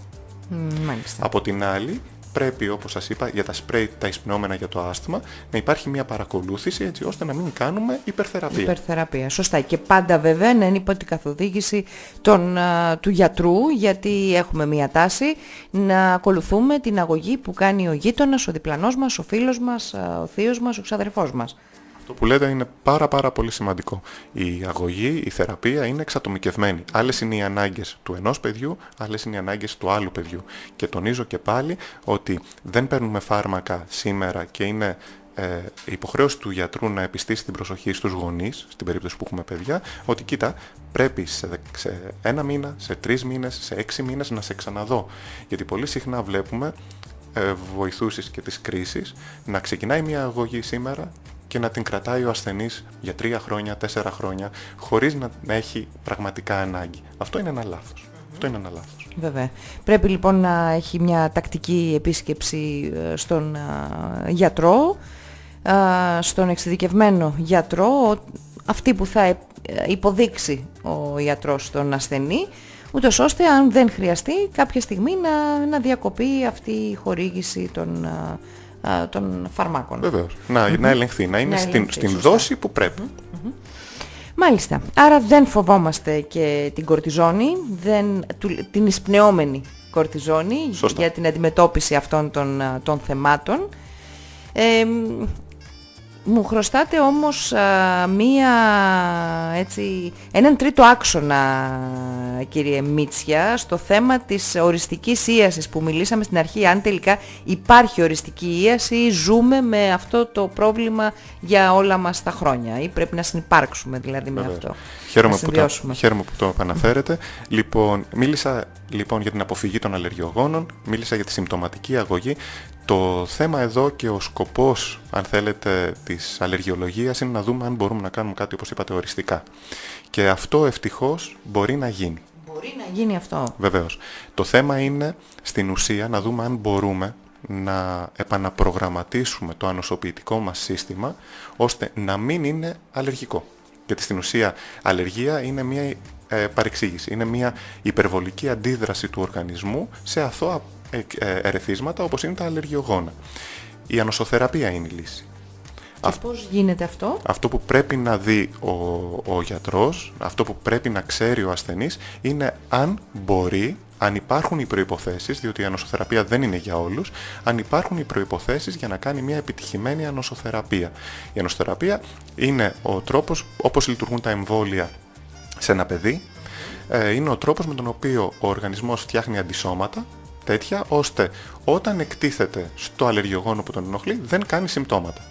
Μ, Μάλιστα. Από την άλλη, πρέπει, όπως σας είπα, για τα σπρέι τα εισπνόμενα για το άσθμα, να υπάρχει μια παρακολούθηση έτσι ώστε να μην κάνουμε υπερθεραπεία. Υπερθεραπεία. Σωστά. Και πάντα βέβαια να είναι υπό την καθοδήγηση των, α, του γιατρού, γιατί έχουμε μία τάση να ακολουθούμε την αγωγή που κάνει ο γείτονας, ο διπλανός μας, ο φίλος μας, α, ο θείος μας, ο ξαδερφός μας. Αυτό που λέτε είναι πάρα πάρα πολύ σημαντικό. Η αγωγή, η θεραπεία είναι εξατομικευμένη. Άλλες είναι οι ανάγκες του ενός παιδιού, άλλες είναι οι ανάγκες του άλλου παιδιού. Και τονίζω και πάλι ότι δεν παίρνουμε φάρμακα σήμερα και είναι ε, υποχρέωση του γιατρού να επιστήσει την προσοχή στους γονείς, στην περίπτωση που έχουμε παιδιά, ότι κοίτα, πρέπει σε, δε- σε ένα μήνα, σε τρεις μήνες, σε έξι μήνες να σε ξαναδώ. Γιατί πολύ συχνά βλέπουμε ε, βοηθούσεις και της κρίσης να ξεκινάει μια αγωγή σήμερα και να την κρατάει ο ασθενής για τρία χρόνια, τέσσερα χρόνια, χωρίς να να έχει πραγματικά ανάγκη. Αυτό είναι ένα λάθος. Αυτό είναι ένα λάθος. Βέβαια. Πρέπει λοιπόν να έχει μια τακτική επίσκεψη ε, στον α, γιατρό, α, στον εξειδικευμένο γιατρό, ο- αυτή που θα ε, υποδείξει ο ιατρός στον ασθενή, ούτως ώστε αν δεν χρειαστεί κάποια στιγμή να, να διακοπεί αυτή η χορήγηση των, α, α, των φαρμάκων. Βεβαίως. Να, να ελεγχθεί, να είναι Να στην, ελεγχθεί, στην σωστά. δόση που πρέπει. Μάλιστα. Άρα δεν φοβόμαστε και την κορτιζόνη, δεν, του- την εισπνεόμενη κορτιζόνη Σωστά. για την αντιμετώπιση αυτών των, α, των θεμάτων. Ε, μ, μου χρωστάτε όμως α, μία, έτσι, έναν τρίτο άξονα κύριε Μίτσια στο θέμα της οριστικής ίασης που μιλήσαμε στην αρχή αν τελικά υπάρχει οριστική ίαση ή ζούμε με αυτό το πρόβλημα για όλα μας τα χρόνια ή πρέπει να συνεπάρξουμε δηλαδή με Βεβαίως. αυτό. Χαίρομαι να που, το, συμβιώσουμε. χαίρομαι που το επαναφέρετε. Λοιπόν, μίλησα λοιπόν για την αποφυγή των αλλεργιογόνων, μίλησα για τη συμπτωματική αγωγή. Το θέμα εδώ και ο σκοπός, αν θέλετε, της αλλεργιολογίας είναι να δούμε αν μπορούμε να κάνουμε κάτι, όπως είπατε, οριστικά. Και αυτό ευτυχώς μπορεί να γίνει. Μπορεί να γίνει αυτό. Βεβαίως. Το θέμα είναι στην ουσία να δούμε αν μπορούμε να επαναπρογραμματίσουμε το ανοσοποιητικό μας σύστημα ώστε να μην είναι αλλεργικό. Γιατί στην ουσία αλλεργία είναι μια ε, παρεξήγηση, είναι μια υπερβολική αντίδραση του οργανισμού σε αθώα ε, ε, ερεθίσματα όπως είναι τα αλλεργιογόνα. Η ανοσοθεραπεία είναι η λύση. Και πώς γίνεται αυτό; Αυτό που πρέπει να δει ο, ο γιατρός, αυτό που πρέπει να ξέρει ο ασθενής είναι αν μπορεί, αν υπάρχουν οι προϋποθέσεις, διότι η ανοσοθεραπεία δεν είναι για όλους, αν υπάρχουν οι προϋποθέσεις για να κάνει μια επιτυχημένη ανοσοθεραπεία. Η ανοσοθεραπεία είναι ο τρόπος, όπως λειτουργούν τα εμβόλια σε ένα παιδί, ε, είναι ο τρόπος με τον οποίο ο οργανισμός φτιάχνει αντισώματα, τέτοια, ώστε όταν εκτίθεται στο αλλεργιογόνο που τον ενοχλεί, δεν κάνει συμπτώματα.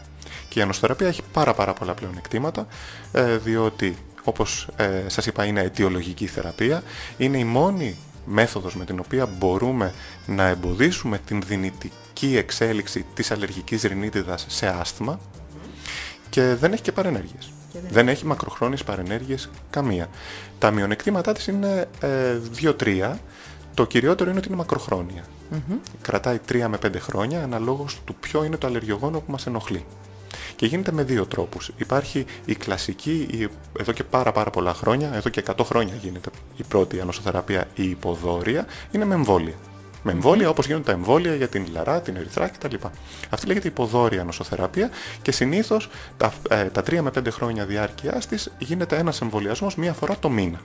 Και η ανοσοθεραπεία έχει πάρα πάρα πολλά πλέον εκτήματα, ε, διότι όπως ε, σας είπα είναι αιτιολογική θεραπεία, είναι η μόνη μέθοδος με την οποία μπορούμε να εμποδίσουμε την δυνητική εξέλιξη της αλλεργικής ρινίτιδας σε άσθμα και δεν έχει και παρενέργειες. Δεν έχει μακροχρόνιες παρενέργειες καμία. Τα μειονεκτήματά της είναι ε, 2-3. Το κυριότερο είναι ότι είναι μακροχρόνια. Κρατάει 3 με 5 χρόνια αναλόγως του ποιο είναι το αλλεργιογόνο που μας ενοχλεί. Και γίνεται με δύο τρόπους. Υπάρχει η κλασική, η, εδώ και πάρα πάρα πολλά χρόνια, εδώ και 100 χρόνια γίνεται η πρώτη ανοσοθεραπεία, η υποδόρια, είναι με εμβόλια. Με εμβόλια όπως γίνονται τα εμβόλια για την λαρά, την ερυθρά κτλ. Αυτή λέγεται υποδόρια νοσοθεραπεία και συνήθως τα, ε, τα 3 με 5 χρόνια διάρκειάς της γίνεται ένας εμβολιασμός μία φορά το μήνα.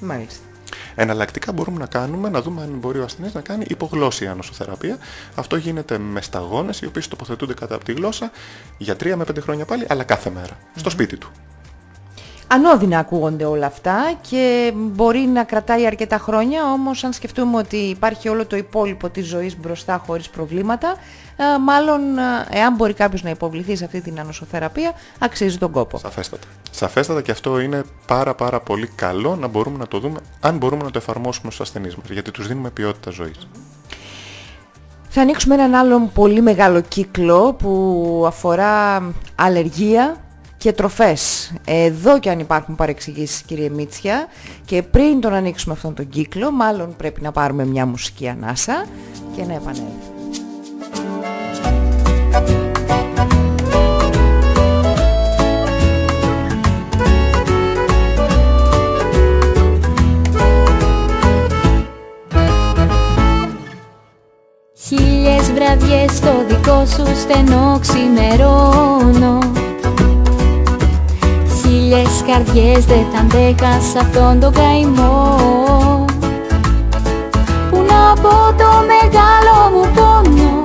Μάλιστα. Εναλλακτικά μπορούμε να κάνουμε, να δούμε αν μπορεί ο ασθενής να κάνει υπογλώσσια νοσοθεραπεία. Αυτό γίνεται με σταγόνες οι οποίες τοποθετούνται κατά από τη γλώσσα για 3 με 5 χρόνια πάλι, αλλά κάθε μέρα, στο σπίτι του. Ανώδυνα ακούγονται όλα αυτά και μπορεί να κρατάει αρκετά χρόνια, όμως αν σκεφτούμε ότι υπάρχει όλο το υπόλοιπο της ζωής μπροστά χωρίς προβλήματα, ε, μάλλον ε, εάν μπορεί κάποιος να υποβληθεί σε αυτή την ανοσοθεραπεία, αξίζει τον κόπο. Σαφέστατα. Σαφέστατα και αυτό είναι πάρα πάρα πολύ καλό να μπορούμε να το δούμε, αν μπορούμε να το εφαρμόσουμε στους ασθενείς μας, γιατί τους δίνουμε ποιότητα ζωής. Θα ανοίξουμε έναν άλλο πολύ μεγάλο κύκλο που αφορά αλλεργία και τροφές. Εδώ και αν υπάρχουν παρεξηγήσεις κύριε Μίτσια και πριν τον ανοίξουμε αυτόν τον κύκλο μάλλον πρέπει να πάρουμε μια μουσική ανάσα και να επανέλθουμε. Χίλιες βραδιές στο δικό σου στενό ξημερώνω. Χίλιες καρδιές δεν θα αντέχα σ' αυτόν τον καημό. Πού να πω το μεγάλο μου πόνο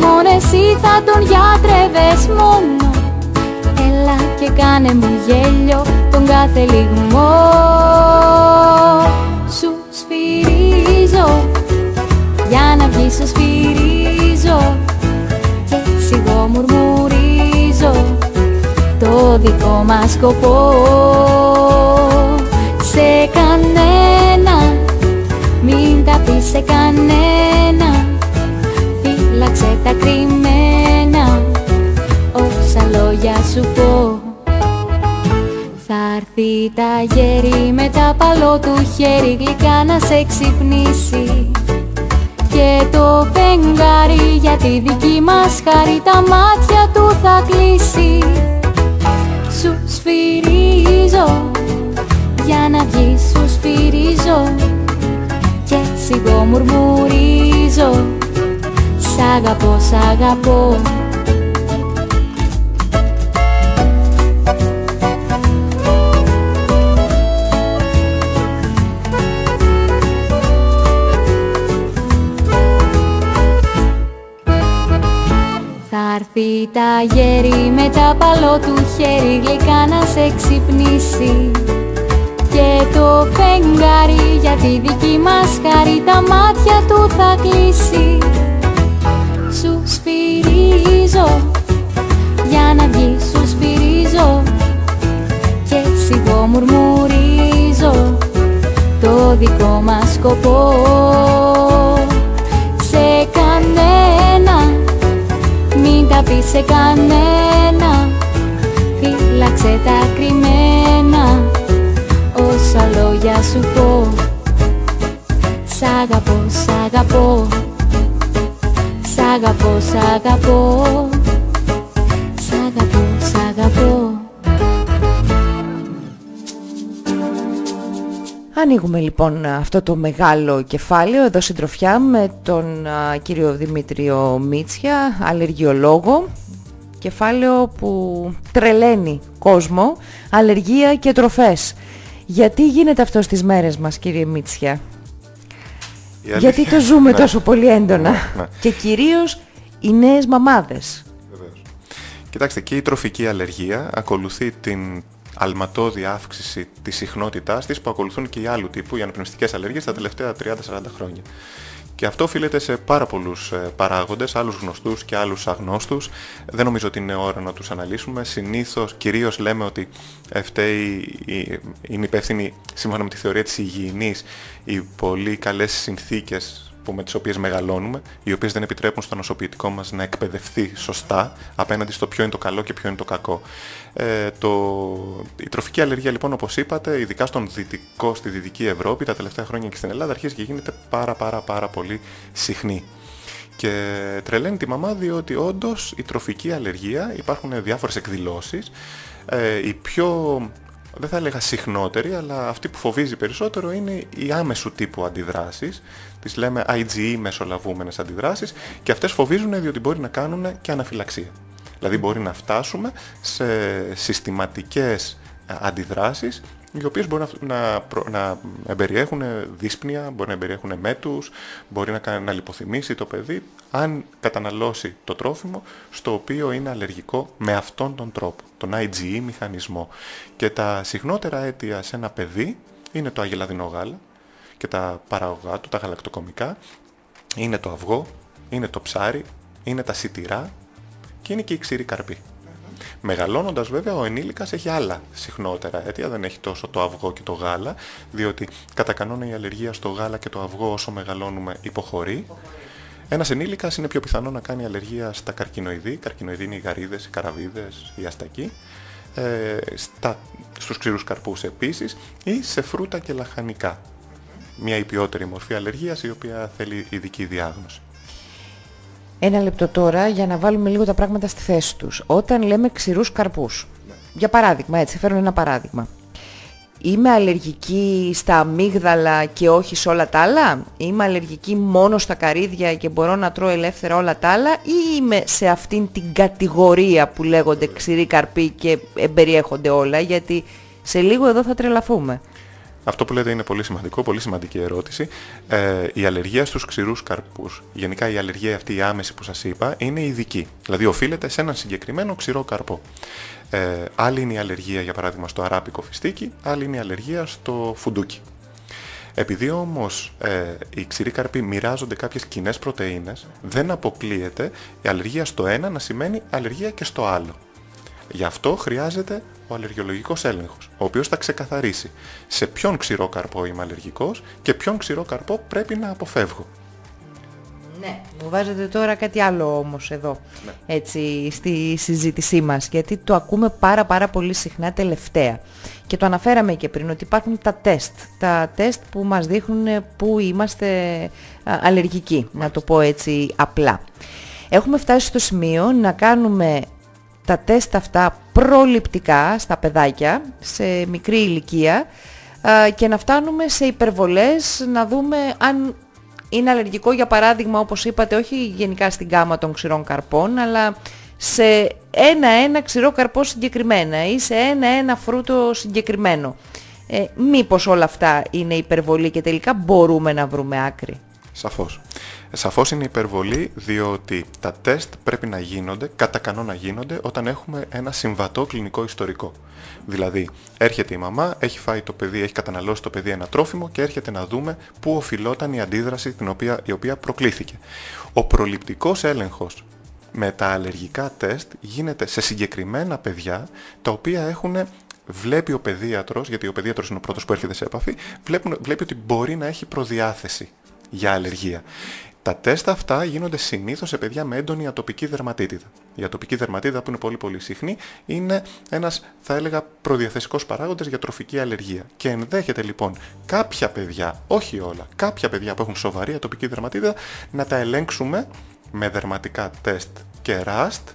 Μόνος εσύ θα τον γιατρεύες μόνο. Έλα και κάνε μου γέλιο τον κάθε λιγμό. Σου σφυρίζω για να βγει σου σφυρίζω και σιγό μουρμουρίζω. Το δικό μας σκοπό. Σε κανένα μην τα πεις σε κανένα. Φύλαξε τα κρυμμένα. Όσα λόγια σου πω. Θα έρθει τα γέρι με τα παλό του χέρι γλυκά να σε ξυπνήσει και το φεγγάρι για τη δική μας χάρη τα μάτια του θα κλείσει. Σου σφυρίζω για να βγεις σου σφυρίζω. Και σιγό μουρμουρίζω Σ' αγαπώ, σ' αγαπώ Θα έρθει τα γέρι με τα παλό του χέρι γλυκά να σε ξυπνήσει. Και το φεγγάρι για τη δική μας χάρη τα μάτια του θα κλείσει. Σου σφυρίζω για να βγει σου σφυρίζω. Και σιγό μουρμουρίζω το δικό μας σκοπό σε κανένα. Φύλαξε τα κρυμμένα. Όσα λόγια σου πω. Σ' αγαπώ, σ' αγαπώ. Σ' αγαπώ, σ' αγαπώ. Σ' αγαπώ, σ' αγαπώ Ανοίγουμε λοιπόν αυτό το μεγάλο κεφάλαιο εδώ συντροφιά με τον α, κύριο Δημήτριο Μίτσια, αλλεργιολόγο. Κεφάλαιο που τρελαίνει κόσμο, αλλεργία και τροφές. Γιατί γίνεται αυτό στις μέρες μας κύριε Μίτσια; Η αλήθεια- Γιατί το ζούμε Ναι. τόσο πολύ έντονα. Ναι. Και κυρίως οι νέες μαμάδες; Βεβαίως. Κοιτάξτε, και η τροφική αλλεργία ακολουθεί την αλματώδη αύξηση της συχνότητάς της που ακολουθούν και οι άλλου τύπου, οι αναπνευστικές αλλεργίες, τα τελευταία 30-40 χρόνια. Και αυτό οφείλεται σε πάρα πολλούς ε, παράγοντες, άλλους γνωστούς και άλλους αγνώστους. Δεν νομίζω ότι είναι ώρα να τους αναλύσουμε. Συνήθως, κυρίως λέμε ότι ε, φταίει, η- είναι υπεύθυνη, σύμφωνα με τη θεωρία της υγιεινής, οι πολύ καλές συνθήκες που με τις οποίες μεγαλώνουμε, οι οποίες δεν επιτρέπουν στο νοσοποιητικό μας να εκπαιδευτεί σωστά απέναντι στο ποιο είναι το καλό και ποιο είναι το κακό. Ε, το, η τροφική αλλεργία λοιπόν όπως είπατε, ειδικά στον δυτικό, στη Δυτική Ευρώπη, τα τελευταία χρόνια και στην Ελλάδα αρχίζει και γίνεται πάρα πάρα πάρα πολύ συχνή. Και τρελαίνει τη μαμά διότι όντως η τροφική αλλεργία υπάρχουν διάφορες εκδηλώσεις. Ε, η πιο, δεν θα έλεγα συχνότερη, αλλά αυτή που φοβίζει περισσότερο είναι οι άμεσου τύπου αντιδράσεις. Τις λέμε IgE μεσολαβούμενες αντιδράσεις και αυτές φοβίζουν διότι μπορεί να κάνουν και αναφυλαξία. Δηλαδή μπορεί να φτάσουμε σε συστηματικές αντιδράσεις οι οποίες μπορεί να, να, προ- να εμπεριέχουν δύσπνοια, μπορεί να εμπεριέχουν μέτους, μπορεί να, κα- να λιποθυμήσει το παιδί αν καταναλώσει το τρόφιμο στο οποίο είναι αλλεργικό με αυτόν τον τρόπο, τον IgE μηχανισμό. Και τα συχνότερα αίτια σε ένα παιδί είναι το αγελαδινό γάλα και τα παραγωγά του, τα γαλακτοκομικά, είναι το αυγό, είναι το ψάρι, είναι τα σιτηρά και είναι και η ξηρή καρπή. Μεγαλώνοντας βέβαια ο ενήλικας έχει άλλα συχνότερα αίτια, δεν έχει τόσο το αυγό και το γάλα, διότι κατά κανόνα η αλλεργία στο γάλα και το αυγό όσο μεγαλώνουμε υποχωρεί. Ένας ενήλικας είναι πιο πιθανό να κάνει αλλεργία στα καρκινοειδή, καρκινοειδή είναι οι γαρίδες, οι καραβίδες, οι αστακοί, ε, στα, στους ξηρούς καρπούς επίσης ή σε φρούτα και λαχανικά. Μια υπιότερη μορφή αλλεργίας η οποία θέλει ειδική διάγνωση. Ένα λεπτό τώρα για να βάλουμε λίγο τα πράγματα στη θέση τους. Όταν λέμε ξηρούς καρπούς, για παράδειγμα, έτσι, φέρνω ένα παράδειγμα. Είμαι αλλεργική στα αμύγδαλα και όχι σε όλα τα άλλα; Είμαι αλλεργική μόνο στα καρύδια και μπορώ να τρώω ελεύθερα όλα τα άλλα; Ή είμαι σε αυτήν την κατηγορία που λέγονται ξηροί καρποί και εμπεριέχονται όλα; Γιατί σε λίγο εδώ θα τρελαθούμε. Αυτό που λέτε είναι πολύ σημαντικό, πολύ σημαντική ερώτηση. Ε, η αλλεργία στους ξηρούς καρπούς, γενικά η αλλεργία αυτή η άμεση που σας είπα, είναι ειδική. Δηλαδή οφείλεται σε έναν συγκεκριμένο ξηρό καρπό. Ε, άλλη είναι η αλλεργία για παράδειγμα στο αράπικο φιστίκι, άλλη είναι η αλλεργία στο φουντούκι. Επειδή όμως ε, οι ξηροί καρποί μοιράζονται κάποιες κοινές πρωτεΐνες, δεν αποκλείεται η αλλεργία στο ένα να σημαίνει αλλεργία και στο άλλο. Γι' αυτό χρειάζεται ο αλλεργιολογικός έλεγχος, ο οποίος θα ξεκαθαρίσει σε ποιον ξηρό καρπό είμαι αλλεργικός και ποιον ξηρό καρπό πρέπει να αποφεύγω. Ναι. Μου βάζετε τώρα κάτι άλλο όμως εδώ, έτσι, στη συζήτησή μας, γιατί το ακούμε πάρα πάρα πολύ συχνά τελευταία. Και το αναφέραμε και πριν ότι υπάρχουν τα τεστ, τα τεστ που μας δείχνουν που είμαστε α, αλλεργικοί, να το πω έτσι απλά. Έχουμε φτάσει στο σημείο να κάνουμε τα τεστ αυτά προληπτικά στα παιδάκια, σε μικρή ηλικία α, και να φτάνουμε σε υπερβολές, να δούμε αν είναι αλλεργικό για παράδειγμα όπως είπατε όχι γενικά στην γάμα των ξηρών καρπών αλλά σε ένα-ένα ξηρό καρπό συγκεκριμένα ή σε ένα-ένα φρούτο συγκεκριμένο. Ε, μήπως όλα αυτά είναι υπερβολή και τελικά μπορούμε να βρούμε άκρη; Σαφώς. Ε, Σαφώς είναι υπερβολή διότι τα τεστ πρέπει να γίνονται, κατά κανόνα γίνονται, όταν έχουμε ένα συμβατό κλινικό ιστορικό. Δηλαδή, έρχεται η μαμά, έχει φάει το παιδί, έχει καταναλώσει το παιδί ένα τρόφιμο και έρχεται να δούμε πού οφειλόταν η αντίδραση την οποία, η οποία προκλήθηκε. Ο προληπτικός έλεγχος με τα αλλεργικά τεστ γίνεται σε συγκεκριμένα παιδιά τα οποία έχουν βλέπει ο παιδίατρος, γιατί ο παιδίατρος είναι ο πρώτος που έρχεται σε επαφή, βλέπουν, βλέπει ότι μπορεί να έχει προδιάθεση για αλλεργία. Τα τεστ αυτά γίνονται συνήθως σε παιδιά με έντονη ατοπική δερματίτιδα. Η ατοπική δερματίτιδα που είναι πολύ πολύ συχνή είναι ένας θα έλεγα προδιαθεσικός παράγοντας για τροφική αλλεργία. Και ενδέχεται λοιπόν κάποια παιδιά, όχι όλα, κάποια παιδιά που έχουν σοβαρή ατοπική δερματίτιδα να τα ελέγξουμε με δερματικά τεστ και ραστ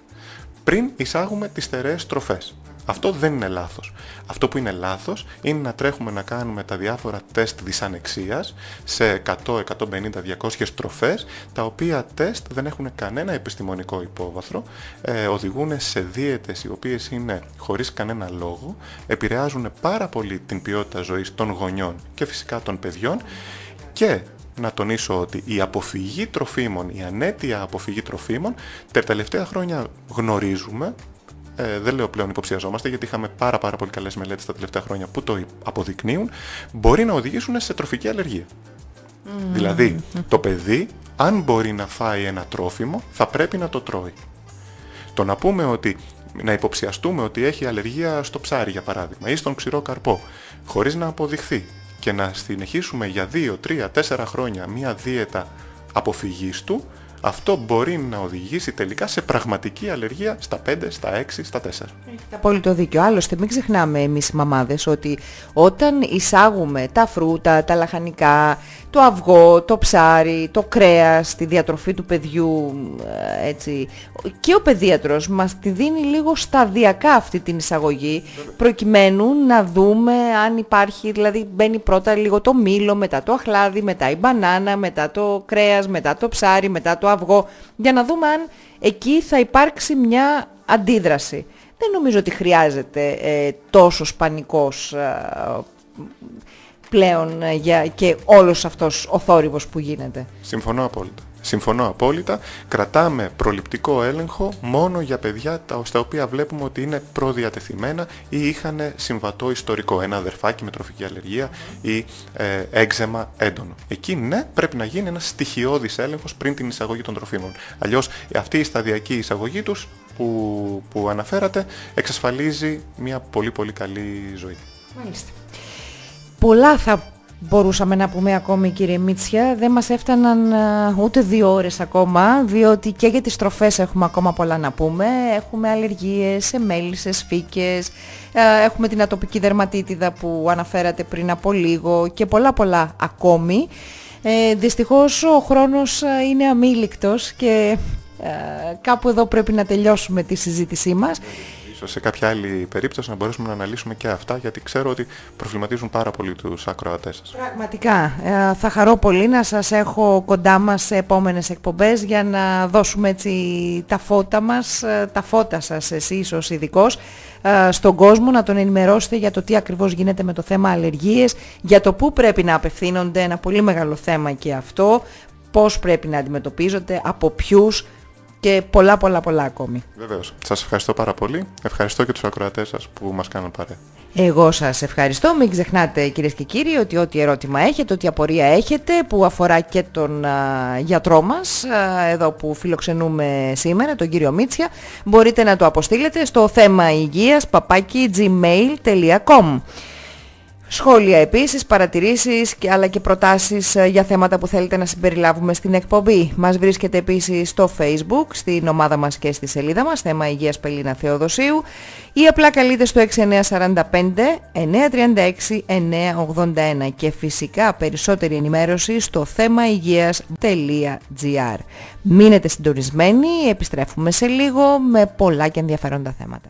πριν εισάγουμε τις στερεές τροφές. Αυτό δεν είναι λάθος. Αυτό που είναι λάθος είναι να τρέχουμε να κάνουμε τα διάφορα τεστ δυσανεξίας σε 100, 150, 200 τροφές, τα οποία τεστ δεν έχουν κανένα επιστημονικό υπόβαθρο, ε, οδηγούν σε δίαιτες οι οποίες είναι χωρίς κανένα λόγο, επηρεάζουν πάρα πολύ την ποιότητα ζωής των γονιών και φυσικά των παιδιών και να τονίσω ότι η αποφυγή τροφίμων, η ανέτεια αποφυγή τροφίμων, τα τελευταία χρόνια γνωρίζουμε, ε, δεν λέω πλέον υποψιαζόμαστε γιατί είχαμε πάρα πάρα πολύ καλές μελέτες τα τελευταία χρόνια που το αποδεικνύουν, μπορεί να οδηγήσουν σε τροφική αλλεργία. Δηλαδή, το παιδί, αν μπορεί να φάει ένα τρόφιμο, θα πρέπει να το τρώει. Το να πούμε ότι να υποψιαστούμε ότι έχει αλλεργία στο ψάρι για παράδειγμα ή στον ξηρό καρπό χωρίς να αποδειχθεί και να συνεχίσουμε για 2, 3, 4 χρόνια μία δίαιτα αποφυγής του αυτό μπορεί να οδηγήσει τελικά σε πραγματική αλλεργία στα 5, στα 6, στα 4. Έχετε απόλυτο δίκιο. Άλλωστε μην ξεχνάμε εμείς οι μαμάδες ότι όταν εισάγουμε τα φρούτα, τα λαχανικά, το αυγό, το ψάρι, το κρέας, τη διατροφή του παιδιού, ε, έτσι, και ο παιδίατρος μας τη δίνει λίγο σταδιακά αυτή την εισαγωγή, προκειμένου να δούμε αν υπάρχει, δηλαδή μπαίνει πρώτα λίγο το μήλο, μετά το αχλάδι, μετά η μπανάνα, μετά το κρέας, μετά το ψάρι, μετά το αυγό, για να δούμε αν εκεί θα υπάρξει μια αντίδραση. δεν νομίζω ότι χρειάζεται ε, τόσο πανικός πλέον για, και όλος αυτός ο θόρυβος που γίνεται. Συμφωνώ απόλυτα. Συμφωνώ απόλυτα. Κρατάμε προληπτικό έλεγχο μόνο για παιδιά τα, στα οποία βλέπουμε ότι είναι προδιατεθειμένα ή είχαν συμβατό ιστορικό. Ένα αδερφάκι με τροφική αλλεργία ή ε, έξεμα έντονο. Εκεί ναι, πρέπει να γίνει ένας στοιχειώδης έλεγχος πριν την εισαγωγή των τροφίμων. Αλλιώς αυτή η σταδιακή εισαγωγή τους που, που αναφέρατε εξασφαλίζει μια πολύ πολύ καλή ζωή. Μάλιστα. Πολλά θα μπορούσαμε να πούμε ακόμη κύριε Μίτσια. Δεν μας έφταναν ούτε δύο ώρες ακόμα, διότι και για τις τροφές έχουμε ακόμα πολλά να πούμε. Έχουμε αλλεργίες σε μέλισσες, φύκες, έχουμε την ατοπική δερματίτιδα που αναφέρατε πριν από λίγο και πολλά πολλά ακόμη. Ε, δυστυχώς ο χρόνος είναι αμήλικτος και ε, κάπου εδώ πρέπει να τελειώσουμε τη συζήτησή μας ίσως σε κάποια άλλη περίπτωση να μπορέσουμε να αναλύσουμε και αυτά, γιατί ξέρω ότι προβληματίζουν πάρα πολύ τους ακροατές σας. Πραγματικά. Ε, θα χαρώ πολύ να σας έχω κοντά μας σε επόμενες εκπομπές για να δώσουμε έτσι τα φώτα μας, ε, τα φώτα σας εσείς ως ειδικός, ε, στον κόσμο να τον ενημερώσετε για το τι ακριβώς γίνεται με το θέμα αλλεργίες, για το πού πρέπει να απευθύνονται, ένα πολύ μεγάλο θέμα και αυτό, πώς πρέπει να αντιμετωπίζονται, από ποιους, και πολλά πολλά πολλά ακόμη. Βεβαίως. Σας ευχαριστώ πάρα πολύ. Ευχαριστώ και τους ακροατές σας που μας κάνουν παρέα. Εγώ σας ευχαριστώ. Μην ξεχνάτε κυρίες και κύριοι ότι ό,τι ερώτημα έχετε, ό,τι απορία έχετε που αφορά και τον α, γιατρό μας εδώ που φιλοξενούμε σήμερα, τον κύριο Μίτσια, μπορείτε να το αποστείλετε στο θέμα υγείας παπάκι gmail.com. Σχόλια επίσης, παρατηρήσεις και, αλλά και προτάσεις ε, για θέματα που θέλετε να συμπεριλάβουμε στην εκπομπή. Μας βρίσκεται επίσης στο facebook, στην ομάδα μας και στη σελίδα μας, θέμα Υγείας Πελίνα Θεοδοσίου ή απλά καλείτε στο 6945 936 981 και φυσικά περισσότερη ενημέρωση στο θέμα υγείας.gr. Μείνετε συντονισμένοι, επιστρέφουμε σε λίγο με πολλά και ενδιαφέροντα θέματα.